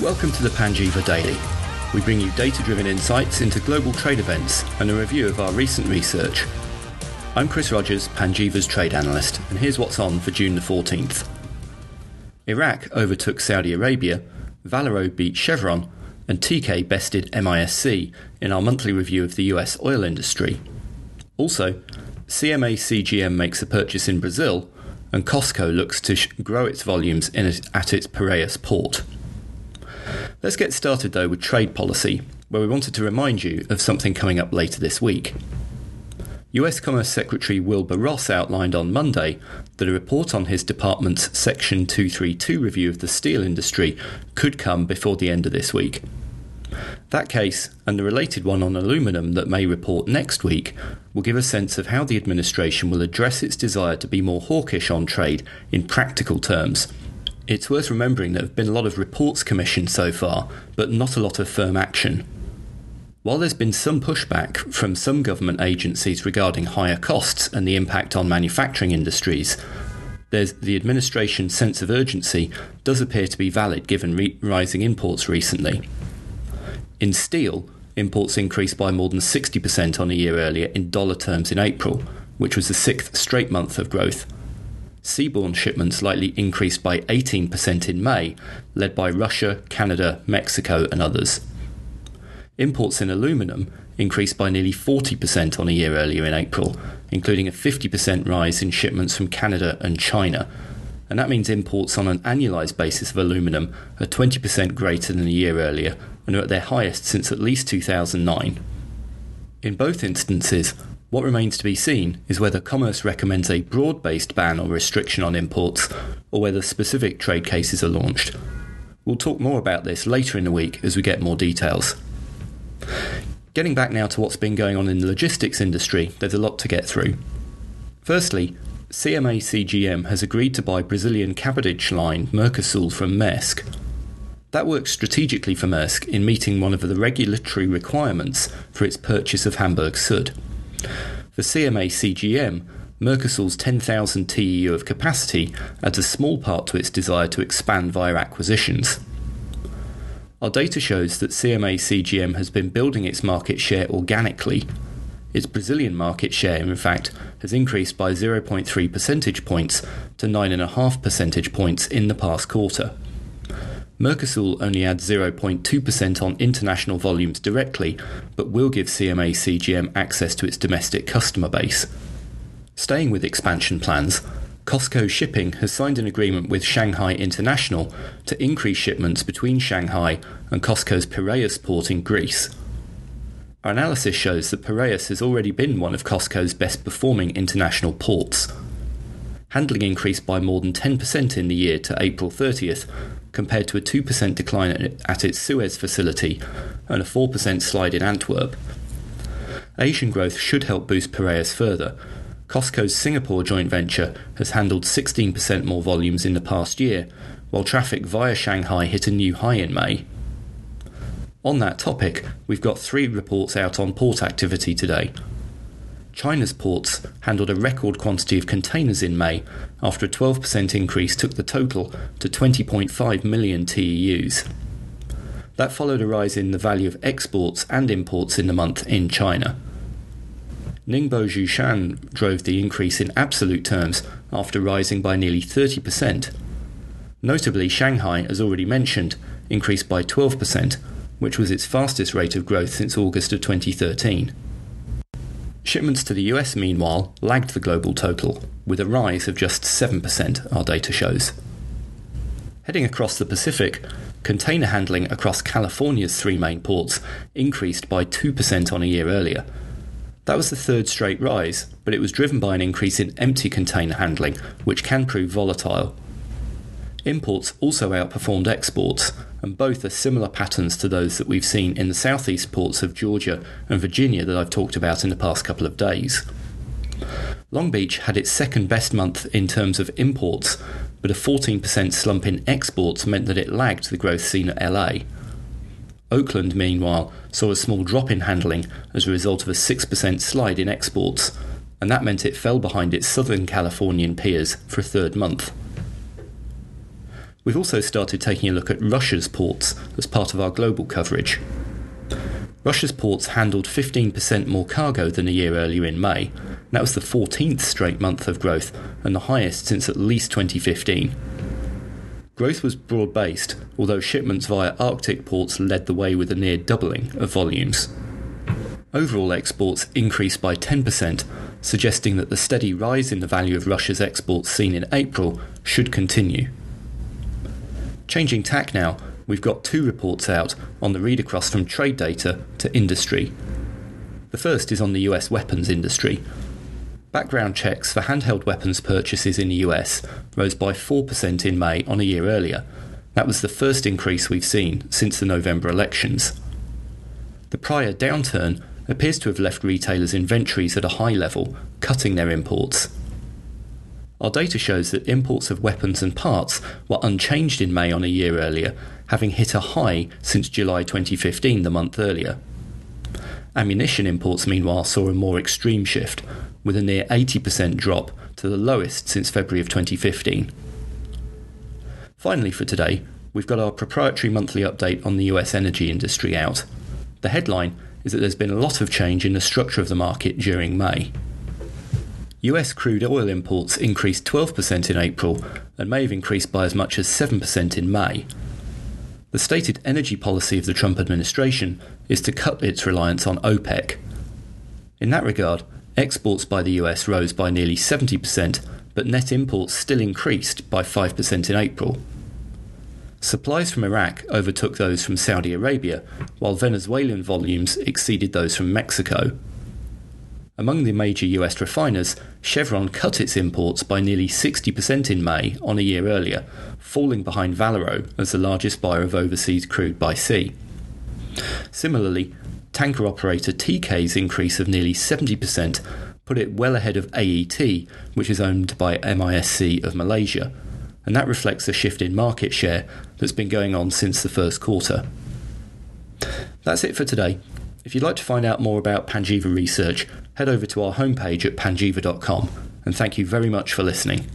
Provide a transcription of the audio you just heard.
Welcome to the Panjiva Daily. We bring you data driven insights into global trade events and a review of our recent research. I'm Chris Rogers, Panjiva's trade analyst, and here's what's on for June the 14th. Iraq overtook Saudi Arabia, Valero beat Chevron, and Teekay bested MISC in our monthly review of the US oil industry. Also, CMA CGM makes a purchase in Brazil, and COSCO looks to grow its volumes in at its Piraeus port. Let's get started though with trade policy, where we wanted to remind you of something coming up later this week. US Commerce Secretary Wilbur Ross outlined on Monday that a report on his department's Section 232 review of the steel industry could come before the end of this week. That case, and the related one on aluminium that may report next week, will give a sense of how the administration will address its desire to be more hawkish on trade in practical terms. It's worth remembering that there have been a lot of reports commissioned so far, but not a lot of firm action. While there's been some pushback from some government agencies regarding higher costs and the impact on manufacturing industries, the administration's sense of urgency does appear to be valid given re- rising imports recently. In steel, imports increased by more than 60% on a year earlier in dollar terms in April, which was the sixth straight month of growth. Seaborne shipments likely increased by 18% in May, led by Russia, Canada, Mexico, and others. Imports in aluminium increased by nearly 40% on a year earlier in April, including a 50% rise in shipments from Canada and China. And that means imports on an annualised basis of aluminium are 20% greater than a year earlier and are at their highest since at least 2009. In both instances, what remains to be seen is whether Commerce recommends a broad based ban or restriction on imports, or whether specific trade cases are launched. We'll talk more about this later in the week as we get more details. Getting back now to what's been going on in the logistics industry, there's a lot to get through. Firstly, CMA CGM has agreed to buy Brazilian cabotage line Mercosul from Maersk. That works strategically for Maersk in meeting one of the regulatory requirements for its purchase of Hamburg Sud. For CMA CGM, Mercosul's 10,000 TEU of capacity adds a small part to its desire to expand via acquisitions. Our data shows that CMA CGM has been building its market share organically. Its Brazilian market share, in fact, has increased by 0.3 percentage points to 9.5 percentage points in the past quarter. Mercosul only adds 0.2% on international volumes directly, but will give CMA CGM access to its domestic customer base. Staying with expansion plans, COSCO Shipping has signed an agreement with Shanghai International to increase shipments between Shanghai and COSCO's Piraeus port in Greece. Our analysis shows that Piraeus has already been one of COSCO's best performing international ports. Handling increased by more than 10% in the year to April 30th, compared to a 2% decline at its Suez facility and a 4% slide in Antwerp. Asian growth should help boost Piraeus further, COSCO's Singapore joint venture has handled 16% more volumes in the past year, while traffic via Shanghai hit a new high in May. On that topic, we've got three reports out on port activity today. China's ports handled a record quantity of containers in May after a 12% increase took the total to 20.5 million TEUs. That followed a rise in the value of exports and imports in the month in China. Ningbo Zhoushan drove the increase in absolute terms after rising by nearly 30%. Notably, Shanghai, as already mentioned, increased by 12%, which was its fastest rate of growth since August of 2013. Shipments to the US, meanwhile, lagged the global total, with a rise of just 7%, our data shows. Heading across the Pacific, container handling across California's three main ports increased by 2% on a year earlier, that was the third straight rise, but it was driven by an increase in empty container handling, which can prove volatile. Imports also outperformed exports, and both are similar patterns to those that we've seen in the southeast ports of Georgia and Virginia that I've talked about in the past couple of days. Long Beach had its second best month in terms of imports, but a 14% slump in exports meant that it lagged the growth seen at LA. Oakland, meanwhile, saw a small drop in handling as a result of a 6% slide in exports, and that meant it fell behind its Southern Californian peers for a third month. We've also started taking a look at Russia's ports as part of our global coverage. Russia's ports handled 15% more cargo than a year earlier in May. That was the 14th straight month of growth and the highest since at least 2015. Growth was broad based, although shipments via Arctic ports led the way with a near doubling of volumes. Overall exports increased by 10%, suggesting that the steady rise in the value of Russia's exports seen in April should continue. Changing tack now, we've got two reports out on the read across from trade data to industry. The first is on the US weapons industry. Background checks for handheld weapons purchases in the US rose by 4% in May on a year earlier. That was the first increase we've seen since the November elections. The prior downturn appears to have left retailers' inventories at a high level, cutting their imports. Our data shows that imports of weapons and parts were unchanged in May on a year earlier, having hit a high since July 2015, the month earlier. Ammunition imports, meanwhile, saw a more extreme shift, with a near 80% drop to the lowest since February of 2015. Finally, for today, we've got our proprietary monthly update on the US energy industry out. The headline is that there's been a lot of change in the structure of the market during May. US crude oil imports increased 12% in April and may have increased by as much as 7% in May. The stated energy policy of the Trump administration is to cut its reliance on OPEC. In that regard, exports by the US rose by nearly 70%, but net imports still increased by 5% in April. Supplies from Iraq overtook those from Saudi Arabia, while Venezuelan volumes exceeded those from Mexico. Among the major US refiners, Chevron cut its imports by nearly 60% in May on a year earlier, falling behind Valero as the largest buyer of overseas crude by sea. Similarly, tanker operator Teekay's increase of nearly 70% put it well ahead of AET, which is owned by MISC of Malaysia, and that reflects a shift in market share that's been going on since the first quarter. That's it for today. If you'd like to find out more about Panjiva research, head over to our homepage at panjiva.com, and thank you very much for listening.